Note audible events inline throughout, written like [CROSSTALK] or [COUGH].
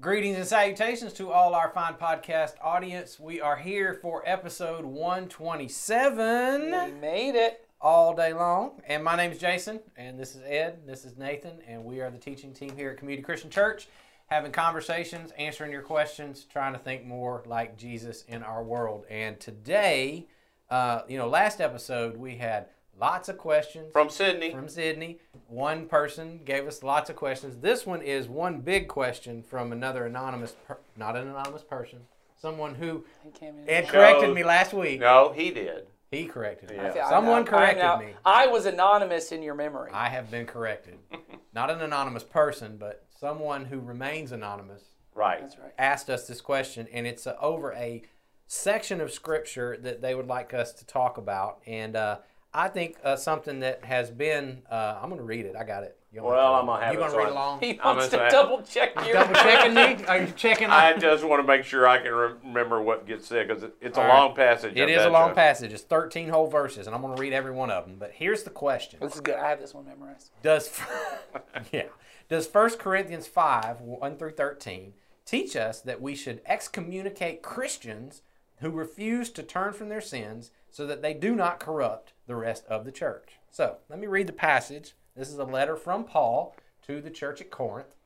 Greetings and salutations to all our fine podcast audience. We are here for episode 127 We made it. all day long. And my name is Jason, and this is Ed, this is Nathan, and we are the teaching team here at Community Christian Church, having conversations, answering your questions, trying to think more like Jesus in our world. And today, uh, you know, last episode we had lots of questions From Sydney. from Sydney. One person gave us lots of questions. This one is one big question from another anonymous, per- not an anonymous person, someone who He came in. Ed corrected me last week. no, he did. He corrected me. Yeah. I- I- Someone I- I corrected know- me. I was anonymous in your memory. I have been corrected. [LAUGHS] Not an anonymous person, but someone who remains anonymous Right. That's right. asked us this question, and it's uh, over a section of scripture that they would like us to talk about. And uh, I think uh, something that has been, uh, I'm going to read it. I got it. You want Well, I'm gonna have You going to so read along? [LAUGHS] He I'm wants gonna to say- double check you. Double checking [LAUGHS] me? Are you checking? I just want to make sure I can remember what gets said because it, it's a All right. long passage. It I is a long you. passage. It's 13 whole verses, and I'm going to read every one of them. But here's the question: This is good. I have this one memorized. Does [LAUGHS] yeah? Does 1 Corinthians 5 1 through 13 teach us that we should excommunicate Christians who refuse to turn from their sins so that they do not corrupt the rest of the church? So let me read the passage. This is a letter from Paul to the church at Corinth.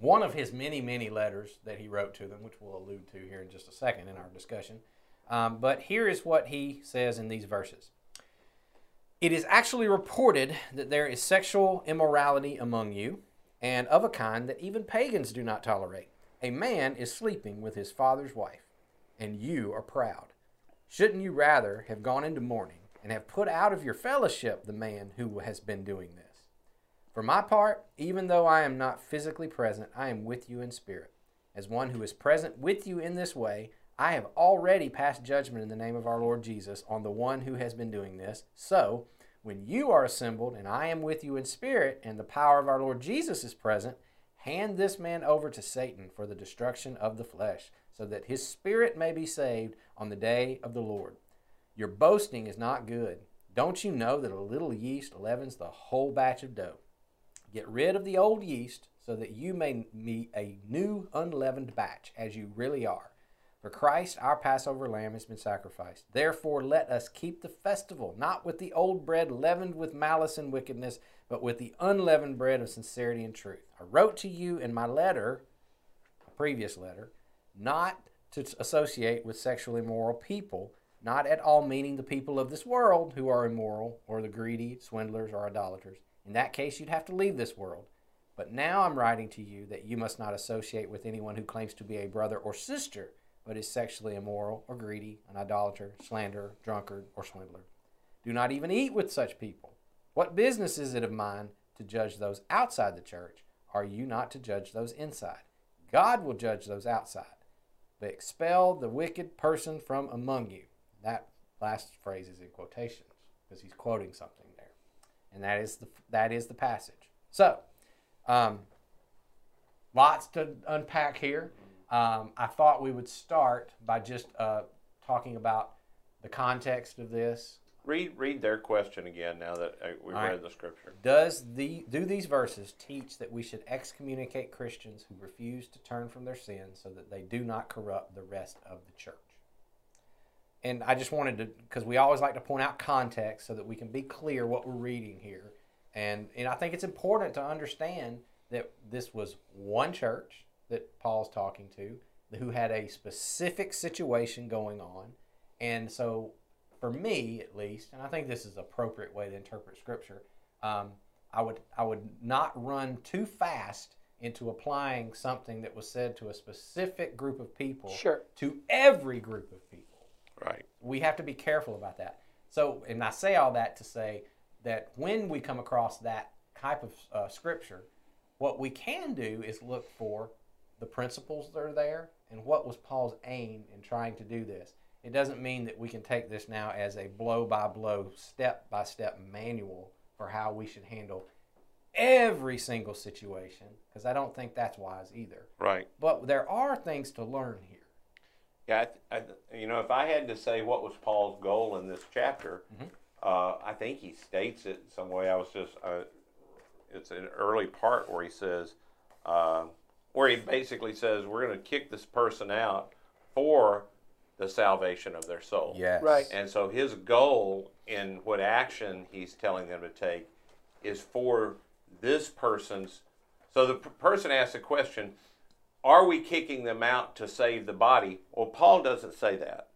One of his many, many letters that he wrote to them, which we'll allude to here in just a second in our discussion. Um, but here is what he says in these verses. It is actually reported that there is sexual immorality among you, and of a kind that even pagans do not tolerate. A man is sleeping with his father's wife, and you are proud. Shouldn't you rather have gone into mourning and have put out of your fellowship the man who has been doing this? For my part, even though I am not physically present, I am with you in spirit. As one who is present with you in this way, I have already passed judgment in the name of our Lord Jesus on the one who has been doing this. So, when you are assembled and I am with you in spirit, and the power of our Lord Jesus is present, hand this man over to Satan for the destruction of the flesh, so that his spirit may be saved on the day of the Lord. Your boasting is not good. Don't you know that a little yeast leavens the whole batch of dough? Get rid of the old yeast so that you may meet a new unleavened batch, as you really are. For Christ, our Passover lamb, has been sacrificed. Therefore, let us keep the festival, not with the old bread leavened with malice and wickedness, but with the unleavened bread of sincerity and truth. I wrote to you in my letter, a previous letter, not to associate with sexually immoral people, not at all meaning the people of this world who are immoral, or the greedy, swindlers, or idolaters. In that case, you'd have to leave this world. But now I'm writing to you that you must not associate with anyone who claims to be a brother or sister, but is sexually immoral or greedy, an idolater, slanderer, drunkard, or swindler. Do not even eat with such people. What business is it of mine to judge those outside the church? Are you not to judge those inside? God will judge those outside. But expel the wicked person from among you. That last phrase is in quotations because he's quoting something there, and that is the that is the passage. So, um, lots to unpack here. Um, I thought we would start by just uh, talking about the context of this. Read read their question again now that uh, we've All read right. the scripture. Does the do these verses teach that we should excommunicate Christians who refuse to turn from their sins so that they do not corrupt the rest of the church? And I just wanted to because we always like to point out context so that we can be clear what we're reading here. And and I think it's important to understand that this was one church that Paul's talking to who had a specific situation going on. And so for me at least, and I think this is appropriate way to interpret Scripture, um, I would I would not run too fast into applying something that was said to a specific group of people Sure. to every group of people. Right. We have to be careful about that. So, and I say all that to say that when we come across that type of uh, Scripture, what we can do is look for the principles that are there and what was Paul's aim in trying to do this. It doesn't mean that we can take this now as a blow by blow, step by step manual for how we should handle every single situation, because I don't think that's wise either. Right. But there are things to learn here. Yeah. I, I, you know, if I had to say what was Paul's goal in this chapter, Mhm. uh, I think he states it in some way. I was just, uh, it's an early part where he says, uh, where he basically says we're going to kick this person out for the salvation of their soul. Yes. Right. And so his goal in what action he's telling them to take is for this person's. So the p- person asks the question, are we kicking them out to save the body? Well, Paul doesn't say that.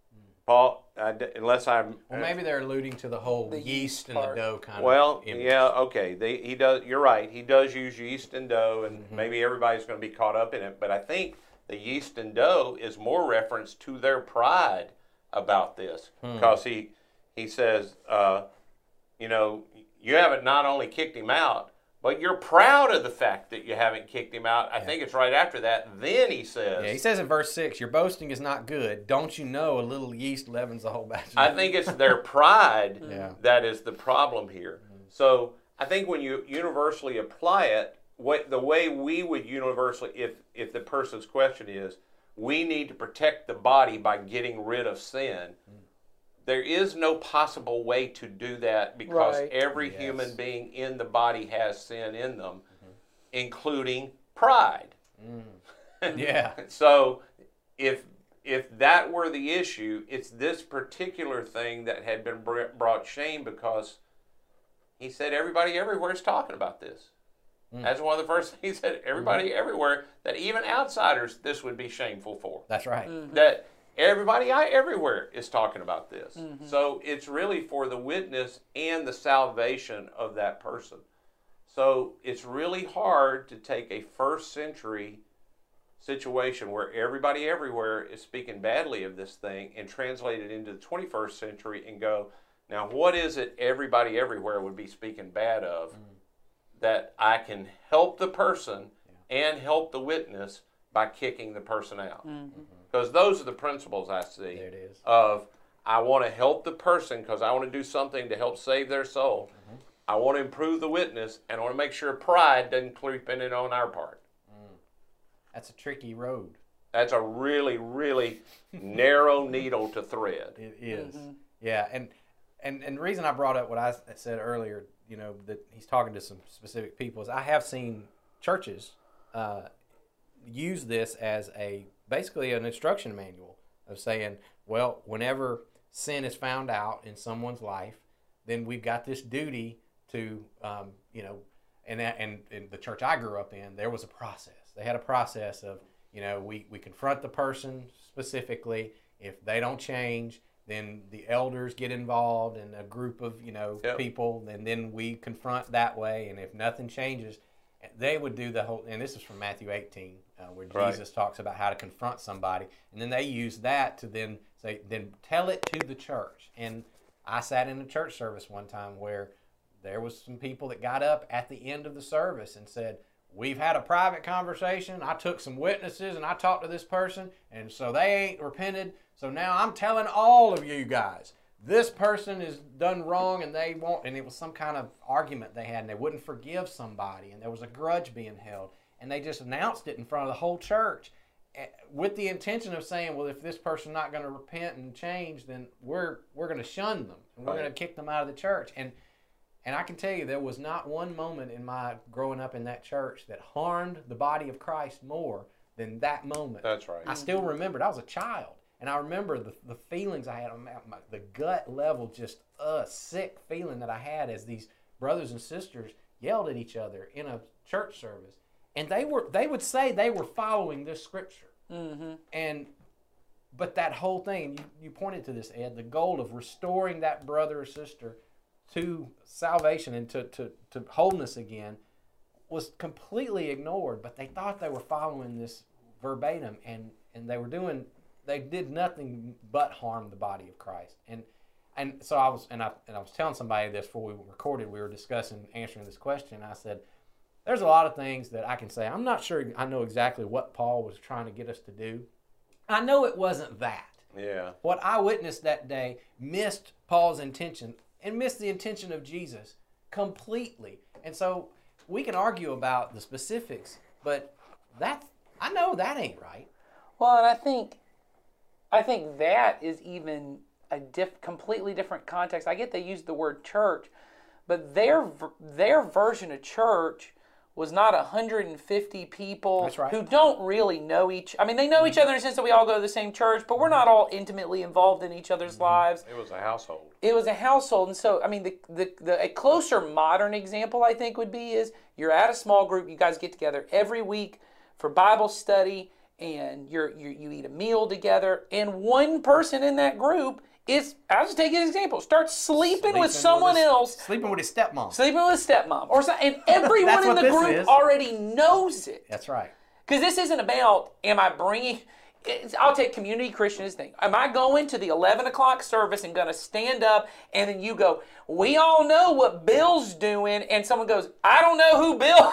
Paul, I d unless I'm. Well, maybe they're alluding to the whole The yeast yeast and the dough kind Well, of. image. yeah, okay. They, he does. You're right. He does use yeast and dough, and Mm-hmm. maybe everybody's going to be caught up in it. But I think the yeast and dough is more reference to their pride about this, Hmm. because he he says, uh, you know, you haven't not only kicked him out, but you're proud of the fact that you haven't kicked him out. I think it's right after that. Then he says, Yeah, he says in verse 6, Your boasting is not good. Don't you know a little yeast leavens the whole batch? I [LAUGHS] think it's their pride [LAUGHS] Yeah. that is the problem here. So I think when you universally apply it, what the way we would universally, if if the person's question is, we need to protect the body by getting rid of sin. Mm. There is no possible way to do that because Right. every Yes. human being in the body has sin in them, mm-hmm. including pride. Mm. [LAUGHS] Yeah. So if if that were the issue, it's this particular thing that had been br- brought shame because he said everybody everywhere is talking about this. Mm. That's one of the first [LAUGHS] things he said. Everybody mm-hmm. everywhere, that even outsiders, this would be shameful for. That's right. Mm-hmm. That everybody I everywhere is talking about this. Mm-hmm. So it's really for the witness and the salvation of that person. So it's really hard to take a first century situation where everybody everywhere is speaking badly of this thing and translate it into the 21st century and go, now what is it everybody everywhere would be speaking bad of mm. that I can help the person and help the witness by kicking the person out? Mm-hmm. Mm-hmm. Because those are the principles I see There it is. of I want to help the person because I want to do something to help save their soul. Mm-hmm. I want to improve the witness, and I want to make sure pride doesn't creep in it on our part. Mm. That's a tricky road. That's a really, really [LAUGHS] narrow needle to thread. It is. Mm-hmm. Yeah, and and and the reason I brought up what I said earlier, you know, that he's talking to some specific people is I have seen churches uh, use this as a basically an instruction manual of saying, well, whenever sin is found out in someone's life, then we've got this duty to, um, you know, and that, and in the church I grew up in, there was a process. They had a process of, you know, we we confront the person specifically. If they don't change, then the elders get involved and a group of you know Yep. people, and then we confront that way. And if nothing changes, they would do the whole. And this is from Matthew 18, uh, where Right. Jesus talks about how to confront somebody, and then they use that to then say, then tell it to the church. And I sat in a church service one time where there was some people that got up at the end of the service and said, "We've had a private conversation. I took some witnesses and I talked to this person, and so they ain't repented. So now I'm telling all of you guys." This person is done wrong, and they won't. And it was some kind of argument they had, and they wouldn't forgive somebody, and there was a grudge being held, and they just announced it in front of the whole church eh, with the intention of saying, well, if this person's not going to repent and change, then we're we're going to shun them and we're Right. going to kick them out of the church. And and I can tell you, there was not one moment in my growing up in that church that harmed the body of Christ more than that moment. That's right. I still remembered. I was a child, and I remember the, the feelings I had on my, the gut level, just a sick feeling that I had as these brothers and sisters yelled at each other in a church service, and they were they would say they were following this scripture, Mm-hmm. and but that whole thing you, you pointed to this Ed, the goal of restoring that brother or sister to salvation and to, to, to wholeness again was completely ignored, but they thought they were following this verbatim and, and they were doing they did nothing but harm the body of Christ. And and so I was and I and I was telling somebody this before we recorded, we were discussing answering this question. I said, There's a lot of things that I can say. I'm not sure I know exactly what Paul was trying to get us to do. I know it wasn't that Yeah. what I witnessed that day missed Paul's intention and missed the intention of Jesus completely. And so we can argue about the specifics, but that I know that ain't right. Well, and I think, I think that is even a diff, completely different context. I get they use the word church, but their their version of church was not 150 people That's right. who don't really know each. I mean, they know each mm-hmm. other in the sense that we all go to the same church, but we're not all intimately involved in each other's mm-hmm. lives. It was a household. It was a household, and so I mean, the, the the a closer modern example I think would be is you're at a small group, you guys get together every week for Bible study, and you're you you eat a meal together, and one person in that group is I'll just take an example, starts sleeping, with Sleeping someone his- else Sleeping with his stepmom. sleeping with his stepmom or so, and [LAUGHS] everyone in the group is. already knows it That's right. because this isn't about am i bringing i'll take community christian as thing am i going to the 11 o'clock service and going to stand up and then you go we all know what bill's doing and someone goes i don't know who bill [LAUGHS]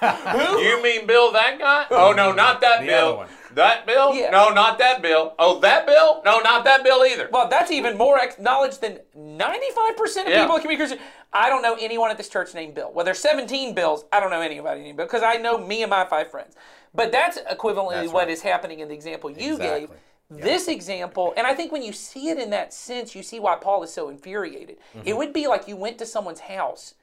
[LAUGHS] who You mean Bill that guy? Oh, oh no, not that The Bill. other one. That Bill? Yeah. No, not that Bill. Oh, that Bill? No, not that Bill either. well that's even more acknowledged than 95% of Yeah. people in community christian i don't know anyone at this church named bill well there's 17 bills i don't know anybody named bill because i know me and my five friends but that's equivalently That's what right. is happening in the example you gave Exactly. This example, and I think when you see it in that sense, you see why Paul is so infuriated. Mm-hmm. It would be like you went to someone's house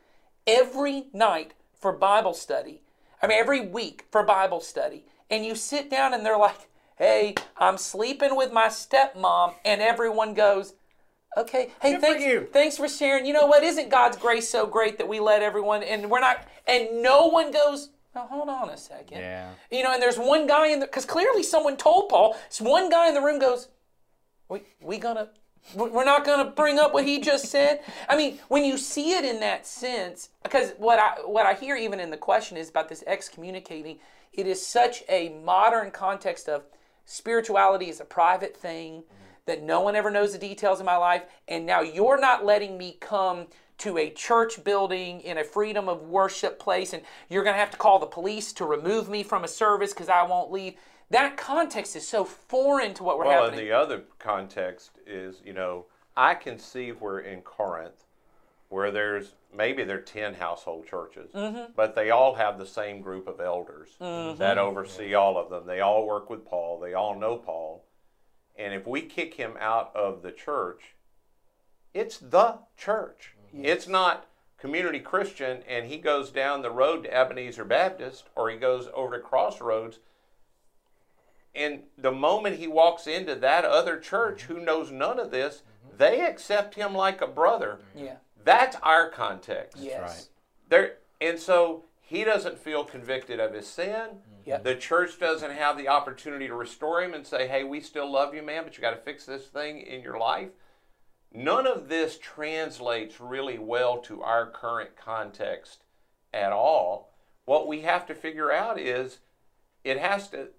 every night for Bible study. I mean, every week for Bible study. And you sit down and they're like, hey, I'm sleeping with my stepmom. And everyone goes, okay, hey, Good for thanks, you. thanks for sharing. You know what? Isn't God's grace so great that we let everyone, and we're not, and no one goes, now hold on a second. Yeah. You know, and there's one guy in the, because clearly someone told Paul, so one guy in the room goes, we, we gonna, we- we're not gonna bring up what he just said. I mean, when you see it in that sense, because what I, what I hear even in the question is about this excommunicating, it is such a modern context of spirituality is a private thing that no one ever knows the details of my life and now you're not letting me come to a church building in a freedom of worship place and you're going to have to call the police to remove me from a service because I won't leave. That context is so foreign to what we're having. Well, happening. and the other context is, you know, I can see where in Corinth, where there's maybe there are 10 household churches, Mm-hmm. but they all have the same group of elders that oversee all of them. They all work with Paul, they all know Paul. And if we kick him out of the church, it's the church. It's not community Christian and he goes down the road to Ebenezer Baptist or he goes over to Crossroads. And the moment he walks into that other church who knows none of this, mm-hmm. they accept him like a brother. yeah. That's our context. Yes. right. There and so he doesn't feel convicted of his sin. Mm-hmm. Yep. The church doesn't have the opportunity to restore him and say, "Hey, we still love you, man, but you got to fix this thing in your life." None of this translates really well to our current context at all. What we have to figure out is it has to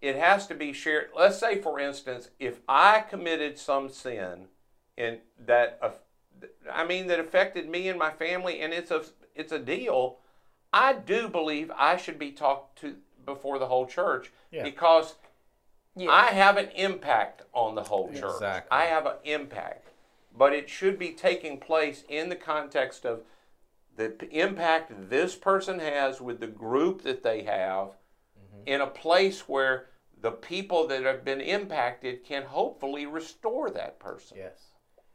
it has to be shared. Let's say, for instance, if I committed some sin and that, aff- I mean, that affected me and my family, and it's a it's a deal. I do believe I should be talked to before the whole church Yeah. because Yeah. I have an impact on the whole church. Exactly. I have an impact, but it should be taking place in the context of the impact this person has with the group that they have Mm-hmm. in a place where the people that have been impacted can hopefully restore that person. Yes.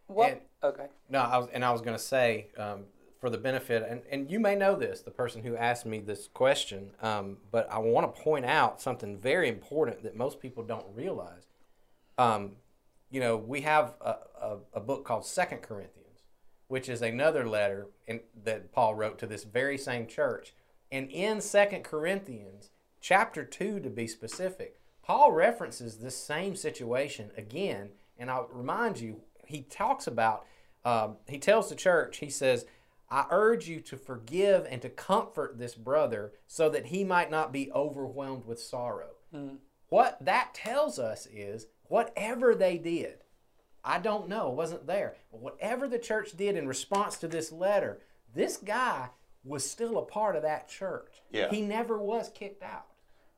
What? And- okay. No, I was, and I was going to say, um, for the benefit, and, and you may know this, the person who asked me this question, um, but I want to point out something very important that most people don't realize. Um, you know, we have a, a, a book called Second Corinthians, which is another letter in, that Paul wrote to this very same church. And in Second Corinthians, chapter 2 to be specific, Paul references this same situation again. And I'll remind you, he talks about, um, he tells the church, he says, I urge you to forgive and to comfort this brother so that he might not be overwhelmed with sorrow. What that tells us is whatever they did, I don't know, it wasn't there. But whatever the church did in response to this letter, this guy was still a part of that church. Yeah. He never was kicked out.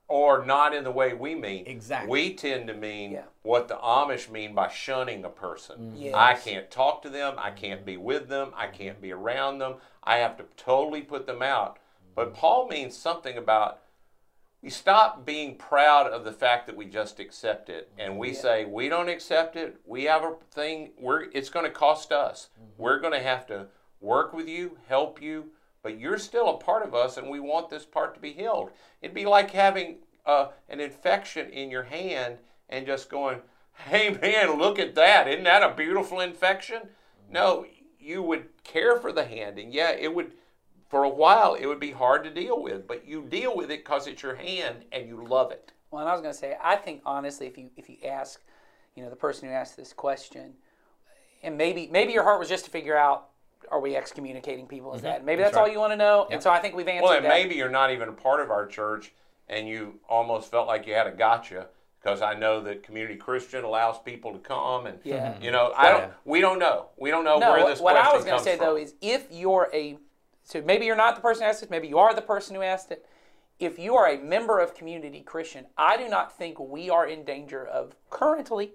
Or not in the way we mean. Exactly. We tend to mean Yeah. what the Amish mean by shunning a person. Mm-hmm. Yes. I can't talk to them. I can't be with them. I can't be around them. I have to totally put them out. But mm-hmm. Paul means something about we stop being proud of the fact that we just accept it and we say we don't accept it we have a thing we're it's going to cost us we're going to have to work with you help you but you're still a part of us, and we want this part to be healed. It'd be like having uh, an infection in your hand and just going, hey man, look at that. Isn't that a beautiful infection? No, you would care for the hand, and yeah, it would. For a while, it would be hard to deal with, but you deal with it because it's your hand and you love it. Well, and I was going to say, I think honestly, if you if you ask, you know, the person who asked this question, and maybe maybe your heart was just to figure out, are we excommunicating people? Is mm-hmm. that maybe that's, all you want to know? And so I think we've answered Well, and that. maybe you're not even a part of our church, and you almost felt like you had a gotcha because I know that Community Christian allows people to come, and Yeah. you know, mm-hmm. I don't. Yeah. We don't know. We don't know no, where this what I was going to say from. though is if you're a, so maybe you're not the person who asked it, maybe you are the person who asked it. If you are a member of Community Christian, I do not think we are in danger of currently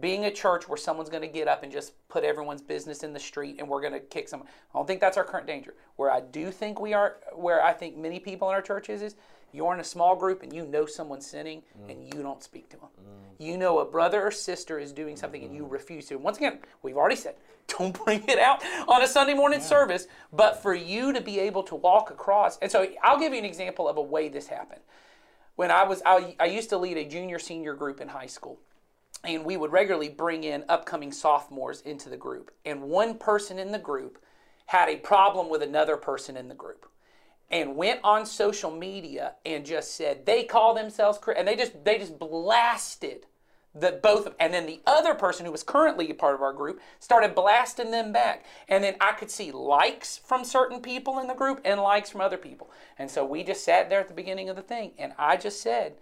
being a church where someone's going to get up and just put everyone's business in the street and we're going to kick someone. I don't think that's our current danger. Where I do think we are, where I think many people in our churches is, you're in a small group and you know someone's sinning and mm. you don't speak to them. Mm. You know a brother or sister is doing something and you mm-hmm. refuse to. Once again, we've already said, [LAUGHS] don't bring it out on a Sunday morning service, but for you to be able to walk across. And so I'll give you an example of a way this happened. When I was, I, I used to lead a junior senior group in high school and we would regularly bring in upcoming sophomores into the group. And one person in the group had a problem with another person in the group and went on social media and just said they call themselves and they just they just blasted the both of and then the other person who was currently a part of our group started blasting them back. And then i could see likes from certain people in the group and likes from other people. And so we just sat there at the beginning of the thing and i just said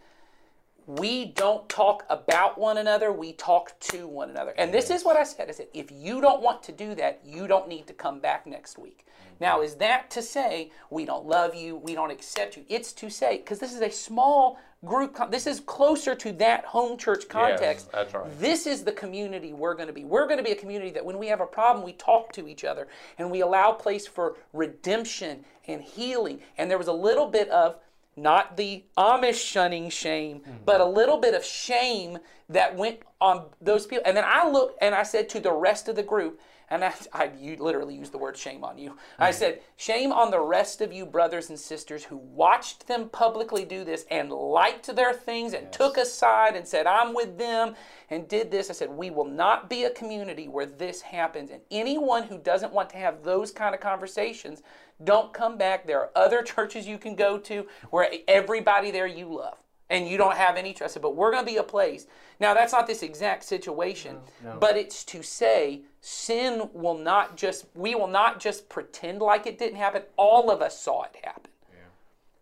we don't talk about one another we talk to one another. And this is what i said. I said if you don't want to do that you don't need to come back next week now is that to say we don't love you we don't accept you it's to say because this is a small group this is closer to that home church context that's right. this is the community we're going to be we're going to be a community that when we have a problem we talk to each other and we allow place for redemption and healing and there was a little bit of not the Amish shunning shame, mm-hmm. but a little bit of shame that went on those people. And then I looked and I said to the rest of the group, and I, I you literally used the word shame on you. I mm-hmm. said, shame on the rest of you brothers and sisters who watched them publicly do this and liked their things and took a side and said, I'm with them and did this. I said, we will not be a community where this happens. And anyone who doesn't want to have those kind of conversations, don't come back. There are other [LAUGHS] churches you can go to where everybody there you love and you don't have any trust. But we're going to be a place. Now, that's not this exact situation, but it's to say sin will not just, we will not just pretend like it didn't happen. All of us saw it happen.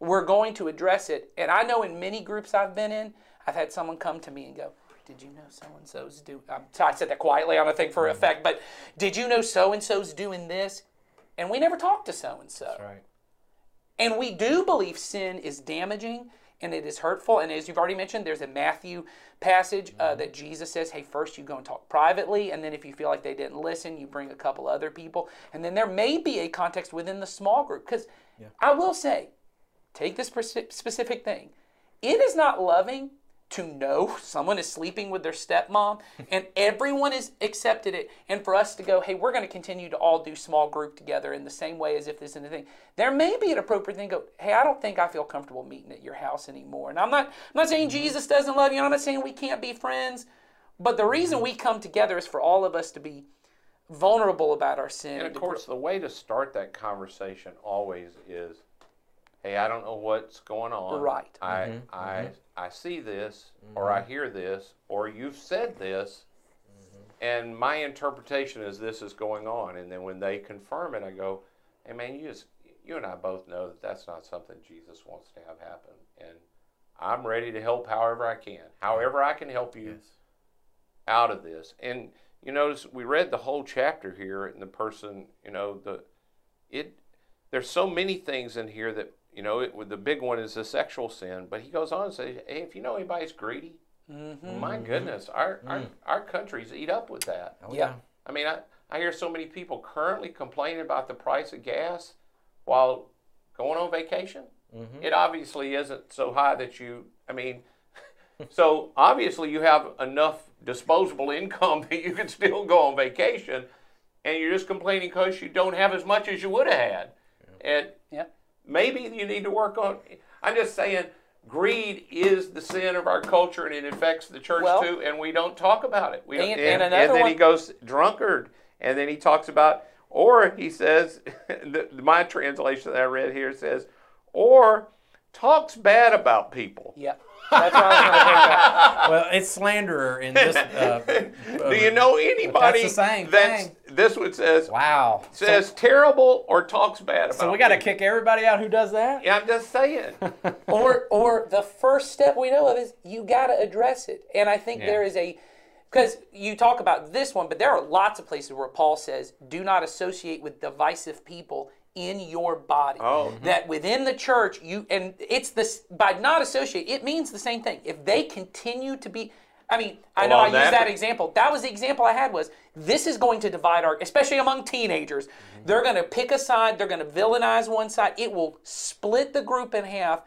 We're going to address it. And I know in many groups I've been in, I've had someone come to me and go, did you know so and so's do? Um, I said that quietly on a thing for effect, but did you know so and so's doing this? And we never talked to so and so. Right. And we do believe sin is damaging and it is hurtful. And as you've already mentioned, there's a Matthew passage uh, that Jesus says, hey, first you go and talk privately. And then if you feel like they didn't listen, you bring a couple other people. And then there may be a context within the small group. Because I will say, take this specific thing. It is not loving to know someone is sleeping with their stepmom and everyone has accepted it. And for us to go hey we're going to continue to all do small group together in the same way as if this is a thing there may be an appropriate thing to go hey i don't think i feel comfortable meeting at your house anymore. And i'm not i'm not saying mm-hmm. jesus doesn't love you i'm not saying we can't be friends but the reason mm-hmm. we come together is for all of us to be vulnerable about our sin And of course, the way to start that conversation always is, "Hey, I don't know what's going on. Right. I mm-hmm. I mm-hmm. I see this, mm-hmm. or I hear this, or you've said this, and my interpretation is this is going on." And then when they confirm it, I go, "Hey, man, you just you and I both know that that's not something Jesus wants to have happen, and I'm ready to help however I can, however I can help you." out of this. And you notice we read the whole chapter here, and the person, you know, the it. There's so many things in here that you know. It, the big one is the sexual sin, but he goes on and says, "Hey, if you know anybody's greedy, mm-hmm. my goodness, our, mm-hmm. our our countries eat up with that. Oh, Yeah. I mean, I I hear so many people currently complaining about the price of gas while going on vacation. Mm-hmm. It obviously isn't so high that you. I mean, [LAUGHS] so obviously you have enough disposable income [LAUGHS] that you can still go on vacation, and you're just complaining because you don't have as much as you would have had. And maybe you need to work on. I'm just saying, greed is the sin of our culture, and it affects the church Well- too. And we don't talk about it. We And- and, and another then he goes drunkard, and then he talks about, or he says, [LAUGHS] the, my translation that I read here says, or talks bad about people. Yep. That's what I was going to bring. Well, it's slanderer in this. Uh, [LAUGHS] Do you know anybody That's the same that's thing. this one says Wow. says terrible or talks bad about? So we got to kick everybody out who does that. Yeah, I'm just saying. [LAUGHS] or or the first step we know of is you got to address it and i think Yeah. there is a because you talk about this one but there are lots of places where paul says do not associate with divisive people in your body Oh. Mm-hmm. that within the church you and it's this by not associate it means the same thing if they continue to be I mean, I know Well, I used that- that example. That was the example I had was this is going to divide our, especially among teenagers. Mm-hmm. They're going to pick a side. They're going to villainize one side. It will split the group in half.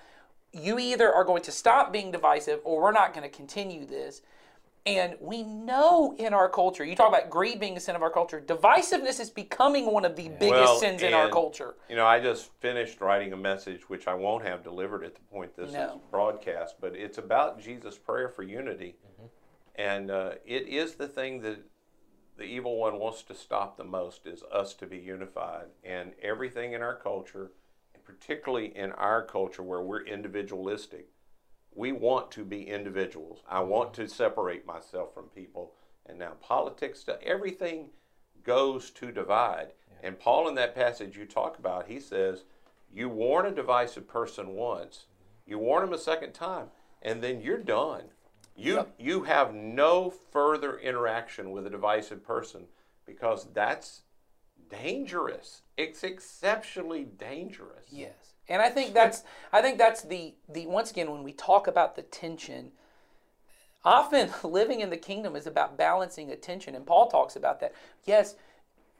You either are going to stop being divisive or we're not going to continue this. And we know in our culture, you talk about greed being a sin of our culture, divisiveness is becoming one of the biggest Well, sins in our culture. You know, I just finished writing a message, which I won't have delivered at the point this is broadcast, but it's about Jesus' prayer for unity. Mm-hmm. And uh, it is the thing that the evil one wants to stop the most is us to be unified. And everything in our culture, particularly in our culture where we're individualistic, we want to be individuals. I want to separate myself from people. And now politics, everything goes to divide. And Paul, in that passage you talk about, he says, You warn a divisive person once, you warn him a second time, and then you're done. You, you have no further interaction with a divisive person because that's dangerous. It's exceptionally dangerous. Yes. And I think that's I think that's the the once again when we talk about the tension often [LAUGHS] living in the kingdom is about balancing attention and Paul talks about that. Yes,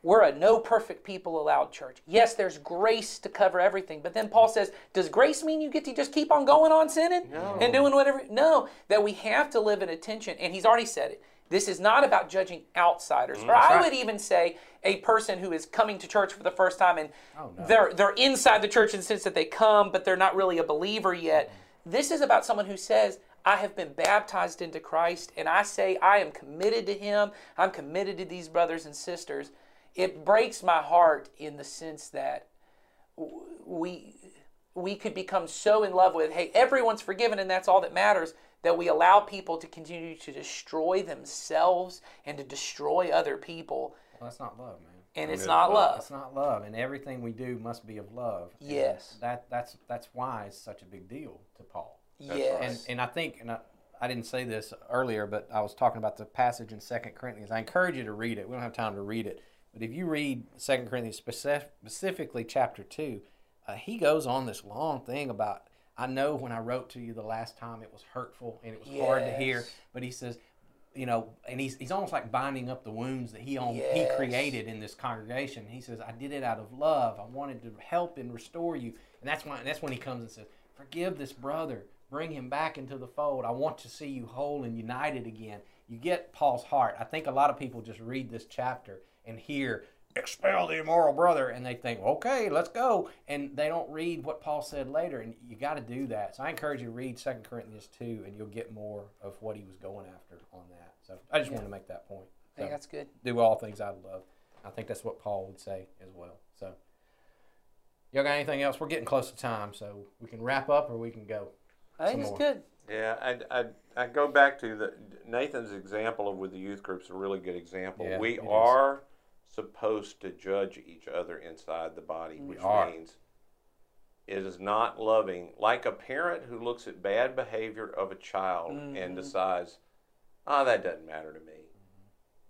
we're a no perfect people allowed church. Yes, there's grace to cover everything. But then Paul says, does grace mean you get to just keep on going on sinning and doing whatever? No, that we have to live in attention. And he's already said it. This is not about judging outsiders. Mm. or I would even say a person who is coming to church for the first time and oh, they're they're inside the church in the sense that they come, but they're not really a believer yet. Mm-hmm. This is about someone who says, I have been baptized into Christ, and I say I am committed to Him. I'm committed to these brothers and sisters. It breaks my heart in the sense that we we could become so in love with, hey, everyone's forgiven, and that's all that matters. That we allow people to continue to destroy themselves and to destroy other people, Well, that's not love, man. and it's is not love. love. It's not love, and everything we do must be of love. And Yes. that that's that's why it's such a big deal to Paul. Yes. And and I think, and I, I didn't say this earlier, but I was talking about the passage in Second Corinthians. I encourage you to read it. We don't have time to read it, but if you read Second Corinthians specifically chapter two, uh, he goes on this long thing about. I know when I wrote to you the last time, it was hurtful and it was hard to hear. But he says, you know, and he's he's almost like binding up the wounds that he on, he created in this congregation. He says, I did it out of love. I wanted to help and restore you, and that's why that's when he comes and says, forgive this brother, bring him back into the fold. I want to see you whole and united again. You get Paul's heart. I think a lot of people just read this chapter and hear expel the immoral brother and they think okay let's go and they don't read what paul said later and you got to do that so i encourage you to read 2 corinthians 2 and you'll get more of what he was going after on that so i just wanted to make that point I think that's good. do all things out of love i think that's what paul would say as well so y'all got anything else we're getting close to time so we can wrap up or we can go I think it's more. good. Yeah, I, I, I go back to the Nathan's example of with the youth group is a really good example. Yeah, we it is. Supposed to judge each other inside the body, which are. means it is not loving. Like a parent who looks at bad behavior of a child Mm-hmm. and decides, ah, that doesn't matter to me.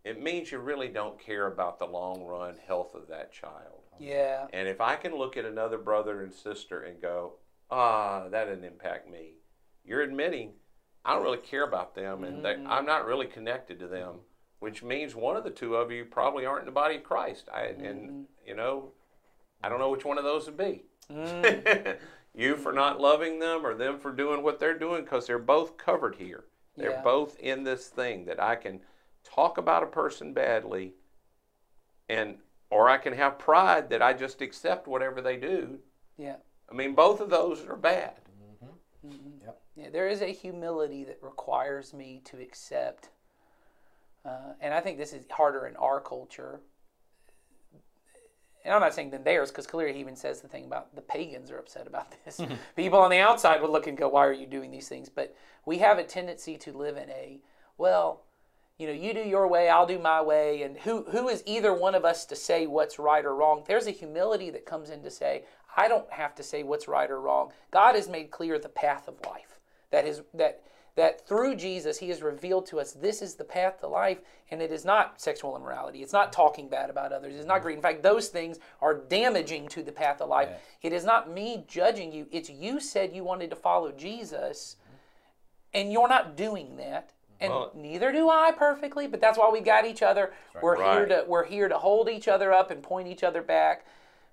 It means you really don't care about the long run health of that child. Yeah. And if I can look at another brother and sister and go, ah, that didn't impact me, you're admitting I don't really care about them and they, I'm not really connected to them, which means one of the two of you probably aren't in the body of Christ. I, And, mm. you know, I don't know which one of those would be. Mm. [LAUGHS] you for not loving them or them for doing what they're doing because they're both covered here. They're Yeah. both in this thing that I can talk about a person badly and or I can have pride that I just accept whatever they do Yeah. I mean, both of those are bad. Mm-hmm. Mm-hmm. Mm-hmm. Yeah, there is a humility that requires me to accept, uh, and I think this is harder in our culture. And I'm not saying than theirs, because clearly he even says the thing about the pagans are upset about this. [LAUGHS] People on the outside would look and go, "Why are you doing these things?" But we have a tendency to live in a, well, you know, you do your way, I'll do my way, and who who is either one of us to say what's right or wrong? There's a humility that comes in to say, I don't have to say what's right or wrong. God has made clear the path of life. That is that that through Jesus he has revealed to us this is the path to life, and it is not sexual immorality. It's not talking bad about others. It's not greed. In fact, those things are damaging to the path of life. It is not me judging you. It's you said you wanted to follow Jesus, and you're not doing that. And Well- neither do I perfectly, but that's why we've got each other. We're here to we're here to hold each other up and point each other back.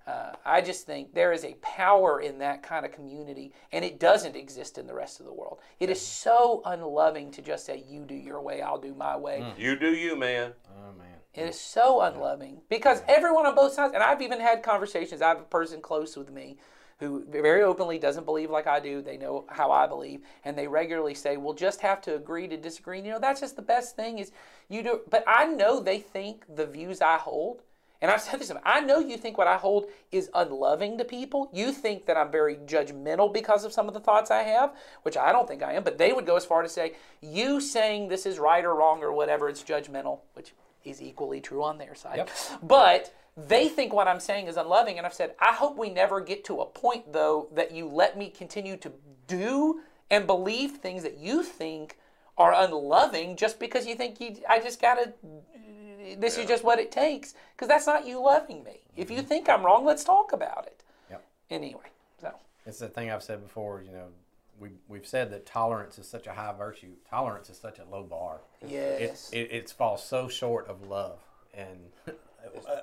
Uh, I just think there is a power in that kind of community, and it doesn't exist in the rest of the world. It is so unloving to just say, "You do your way, I'll do my way." You do you, man. Oh man. It is so unloving because everyone on both sides, and I've even had conversations. I have a person close with me who very openly doesn't believe like I do. They know how I believe, and they regularly say, "We'll just have to agree to disagree." And, you know, that's just the best thing is you do. But I know they think the views I hold. And I've said this, I know you think what I hold is unloving to people. You think that I'm very judgmental because of some of the thoughts I have, which I don't think I am, but they would go as far to say, you saying this is right or wrong or whatever, it's judgmental, which is equally true on their side. Yep. But they think what I'm saying is unloving. And I've said, I hope we never get to a point, though, that you let me continue to do and believe things that you think are unloving just because you think you, I just got to this is just what it takes because that's not you loving me. If you think I'm wrong, let's talk about it. Yep. Anyway, so It's the thing I've said before. You know, we we've said that tolerance is such a high virtue. Tolerance is such a low bar. yes, It, it, it falls so short of love, and [LAUGHS]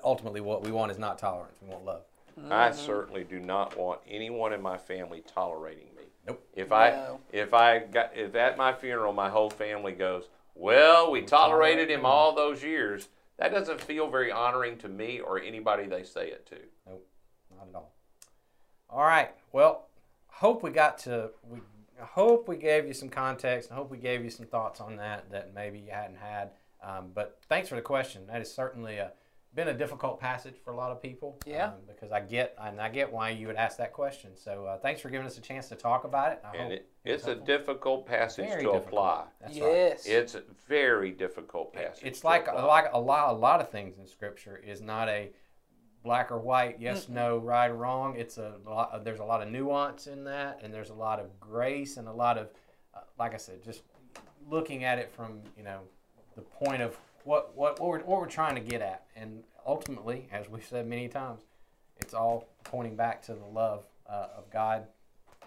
ultimately, what we want is not tolerance. We want love. I Mm-hmm. certainly do not want anyone in my family tolerating me. Nope. If I if I got if at my funeral my whole family goes, well, we tolerated him all those years. That doesn't feel very honoring to me or anybody they say it to. Nope, not at all. All right. Well, hope we got to we I hope we gave you some context. I hope we gave you some thoughts on that that maybe you hadn't had. Um, but thanks for the question. That is certainly a, been a difficult passage for a lot of people. Yeah. um, because I get and I get why you would ask that question. So uh, thanks for giving us a chance to talk about it. I And hope it, it's a difficult passage Very to difficult. apply. That's right. yes, It's a very difficult passage. It's to like apply. like a lot a lot of things in Scripture is not a black or white, yes, no, right or wrong. It's a lot. There's a lot of nuance in that, and there's a lot of grace and a lot of, uh, like I said, just looking at it from you know the point of what what what we're, what we're trying to get at, and ultimately, as we've said many times, it's all pointing back to the love uh, of God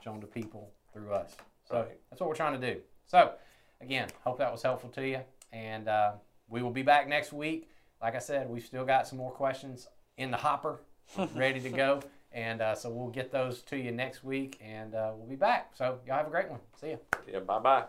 shown to people through us. So Right. that's what we're trying to do. So again, hope that was helpful to you, and uh, we will be back next week. Like I said, we've still got some more questions in the hopper, [LAUGHS] ready to go, and uh, so we'll get those to you next week, and uh, we'll be back. So y'all have a great one. See ya. Yeah, bye bye.